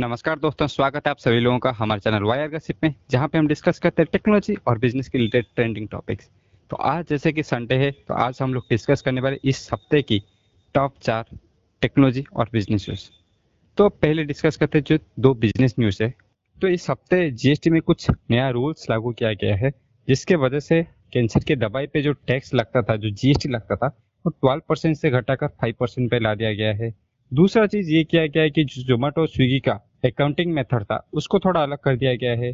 नमस्कार दोस्तों, स्वागत है आप सभी लोगों का हमारे चैनल वायर गसिप में, जहाँ पे हम डिस्कस करते हैं टेक्नोलॉजी और बिज़नेस के रिलेटेड ट्रेंडिंग टॉपिक्स तो आज जैसे कि संडे है तो आज हम लोग डिस्कस करने वाले इस हफ़्ते की टॉप चार टेक्नोलॉजी और बिज़नेस न्यूज़ तो पहले डिस्कस करते हैं जो दो बिज़नेस न्यूज़ है। तो इस हफ़्ते जीएसटी में कुछ नया रूल्स लागू किया गया है, जिसके वजह से कैंसर के दवाई पे जो टैक्स लगता था, जो जीएसटी लगता था, वो ट्वेल्व परसेंट से घटाकर फाइव परसेंट पे ला दिया गया है। दूसरा चीज़ ये किया गया है कि जोमेटो स्विगी का अकाउंटिंग मेथड था। उसको थोड़ा अलग कर दिया गया है।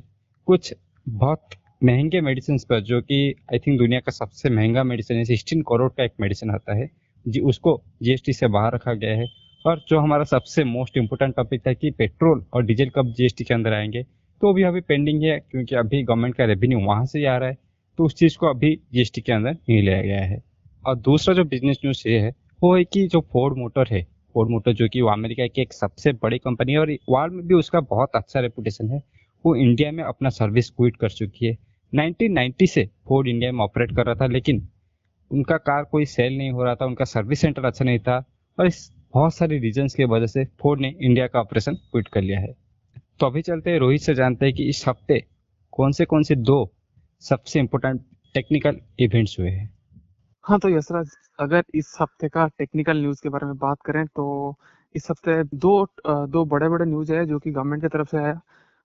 कुछ बहुत महँगे मेडिसिन पर, जो कि आई थिंक दुनिया का सबसे महँगा मेडिसिन है सिक्सटीन करोड़ का एक मेडिसिन आता है, जी, उसको जीएसटी से बाहर रखा गया है। और जो हमारा सबसे मोस्ट इम्पोर्टेंट टॉपिक था कि पेट्रोल और डीजल कब जीएसटी के अंदर आएँगे तो भी अभी पेंडिंग है, क्योंकि अभी गवर्नमेंट का रेवेन्यू वहाँ से ही आ रहा है तो उस चीज़ को अभी जीएसटी के अंदर नहीं लिया गया है। और दूसरा जो बिज़नेस न्यूज़ ये है, वो है कि जो फोर्ड मोटर है फोर्ड मोटर जो कि वो अमेरिका की एक सबसे बड़ी कंपनी है और वर्ल्ड में भी उसका बहुत अच्छा रेपुटेशन है। वो इंडिया में अपना सर्विस क्विट कर चुकी है। 1990 से फोर्ड इंडिया में ऑपरेट कर रहा था, लेकिन उनका कार कोई सेल नहीं हो रहा था, उनका सर्विस सेंटर अच्छा नहीं था और इस बहुत सारी रीजन की वजह से फोर्ड ने इंडिया का ऑपरेशन क्विट कर लिया है। तो अभी चलते हैं, रोहित से जानते हैं कि इस हफ़्ते कौन से कौन से दो सबसे इम्पोर्टेंट टेक्निकल इवेंट्स हुए हैं। हाँ तो यशराज, अगर इस हफ़्ते का टेक्निकल न्यूज़ के बारे में बात करें तो इस हफ़्ते दो दो बड़े बड़े न्यूज़ है जो कि गवर्नमेंट की तरफ़ से आया।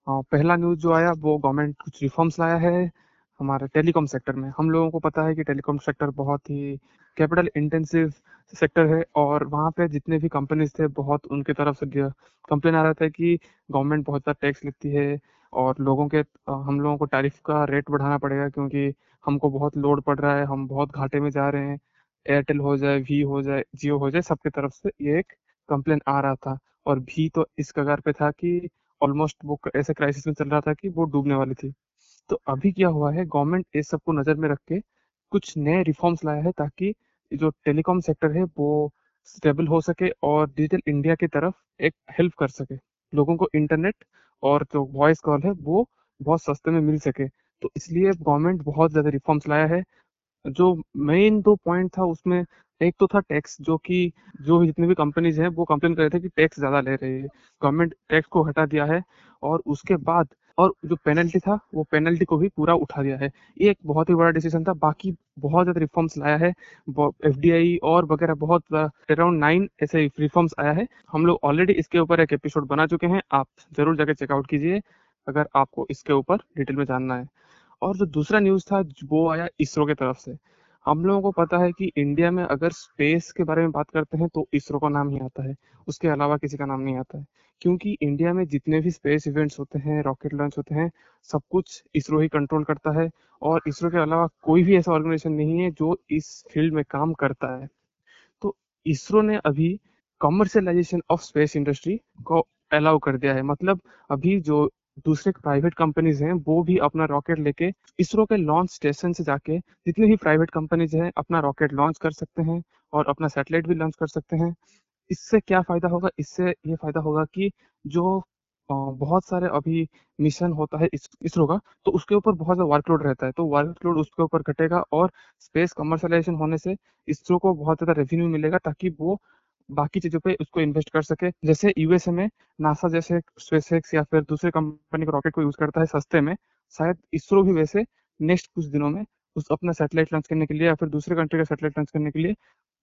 पहला न्यूज़ जो आया, वो गवर्नमेंट कुछ रिफॉर्म्स लाया है हमारे टेलीकॉम सेक्टर में। हम लोगों को पता है कि टेलीकॉम सेक्टर बहुत ही कैपिटल इंटेंसिव सेक्टर है और वहाँ पे जितने भी कंपनीज़ थे, बहुत उनके तरफ़ से कंप्लेन आ रहा था कि गवर्नमेंट बहुत ज़्यादा टैक्स लेती है और लोगों के हम लोगों को टैरिफ का रेट बढ़ाना पड़ेगा क्योंकि हमको बहुत लोड पड़ रहा है, हम बहुत घाटे में जा रहे हैं एयरटेल हो जाए वी हो जाए जियो हो जाए, सबके तरफ़ से ये एक कंप्लेन आ रहा था। और भी तो इस कगार पे था कि ऑलमोस्ट वो ऐसे क्राइसिस में चल रहा था कि वो डूबने वाली थी। तो अभी क्या हुआ है गवर्नमेंट इस सबको नज़र में रख के कुछ नए रिफॉर्म्स लाया है ताकि जो टेलीकॉम सेक्टर है वो स्टेबल हो सके और डिजिटल इंडिया की तरफ़ एक हेल्प कर सके। लोगों को इंटरनेट और जो वॉइस कॉल है वो बहुत सस्ते में मिल सके। तो इसलिए गवर्नमेंट बहुत ज़्यादा रिफॉर्म्स लाया है। जो मेन दो पॉइंट था उसमें एक तो था टैक्स जो कि जो जितनी भी कंपनीज़ हैं, वो कंप्लेन कर रहे थे कि टैक्स ज़्यादा ले रही है। गवर्नमेंट टैक्स को हटा दिया है और उसके बाद और जो पेनल्टी था, वो पेनल्टी को भी पूरा उठा दिया है। ये एक बहुत ही बड़ा डिसीज़न था। बाकी बहुत ज़्यादा रिफॉर्म्स लाया है। एफडीआई और वगैरह बहुत अराउंड नाइन ऐसे रिफॉर्म्स आया है। हम लोग ऑलरेडी इसके ऊपर एक एपिसोड बना चुके हैं। आप ज़रूर जाके चेकआउट कीजिए, अगर आपको इसके ऊपर डिटेल में जानना है। और जो दूसरा न्यूज़ था, वो आया इसरो के तरफ़ से। हम लोगों को पता है कि इंडिया में अगर स्पेस के बारे में बात करते हैं तो इसरो का नाम ही आता है। उसके अलावा किसी का नाम नहीं आता है। क्योंकि इंडिया में जितने भी स्पेस इवेंट्स होते हैं रॉकेट लॉन्च होते हैं, सब कुछ इसरो ही कंट्रोल करता है। और इसरो के अलावा कोई भी ऐसा ऑर्गेनाइजेशन नहीं है, जो इस फ़ील्ड में काम करता है। तो इसरो ने अभी कॉमर्शियलाइजेशन ऑफ़ स्पेस इंडस्ट्री को अलाउ कर दिया है। मतलब अभी जो दूसरे प्राइवेट कंपनीज़ हैं, वो भी अपना रॉकेट लेके इसरो के लॉन्च स्टेशन से जाके जितने भी प्राइवेट कंपनीज़ हैं, अपना रॉकेट लॉन्च कर सकते हैं और अपना सैटेलाइट भी लॉन्च कर सकते हैं। इससे क्या फ़ायदा होगा? इससे ये फ़ायदा होगा कि जो बहुत सारे अभी मिशन होता है इसरो का तो उसके ऊपर बहुत ज़्यादा वर्कलोड रहता है। तो वर्कलोड उसके ऊपर घटेगा और स्पेस कमर्शलाइजेशन होने से इसरो को बहुत ज़्यादा रेवेन्यू मिलेगा ताकि वो बाकी चीज़ों पे उसको इन्वेस्ट कर सके। जैसे यूएसए में नासा जैसे स्पेसएक्स या फिर दूसरे कंपनी का रॉकेट को यूज़ करता है सस्ते में, शायद इसरो भी वैसे नेक्स्ट कुछ दिनों में उस अपना सैटेलाइट लॉन्च करने के लिए या फिर दूसरे कंट्री का सैटेलाइट लॉन्च करने के लिए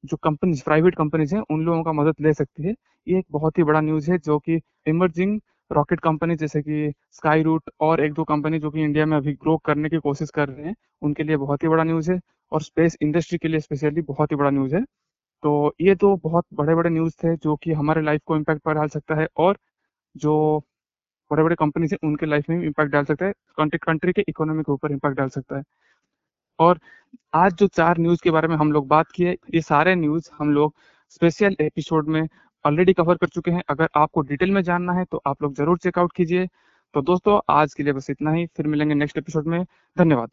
जो कंपनीज़ प्राइवेट कंपनीज़ हैं, उन लोगों का मदद ले सकती है। ये एक बहुत ही बड़ा न्यूज़ है जो कि इमर्जिंग रॉकेट कंपनी जैसे कि स्काई रूट और एक दो कंपनी जो कि इंडिया में अभी ग्रो करने की कोशिश कर रहे हैं, उनके लिए बहुत ही बड़ा न्यूज़ है। और स्पेस इंडस्ट्री के लिए स्पेशली बहुत ही बड़ा न्यूज़ है। तो ये तो बहुत बड़े-बड़े न्यूज़ थे जो कि हमारे लाइफ को इम्पैक्ट पर डाल सकता है और जो बड़े-बड़े कंपनीज़ हैं, उनके लाइफ में भी इम्पैक्ट डाल सकता है कंट्री कंट्री के इकोनॉमी के ऊपर इम्पैक्ट डाल सकता है। और आज जो चार न्यूज़ के बारे में हम लोग बात किए, ये सारे न्यूज़ हम लोग स्पेशल एपिसोड में ऑलरेडी कवर कर चुके हैं। अगर आपको डिटेल में जानना है तो आप लोग ज़रूर चेकआउट कीजिए। तो दोस्तों, आज के लिए बस इतना ही। फिर मिलेंगे नेक्स्ट एपिसोड में। धन्यवाद।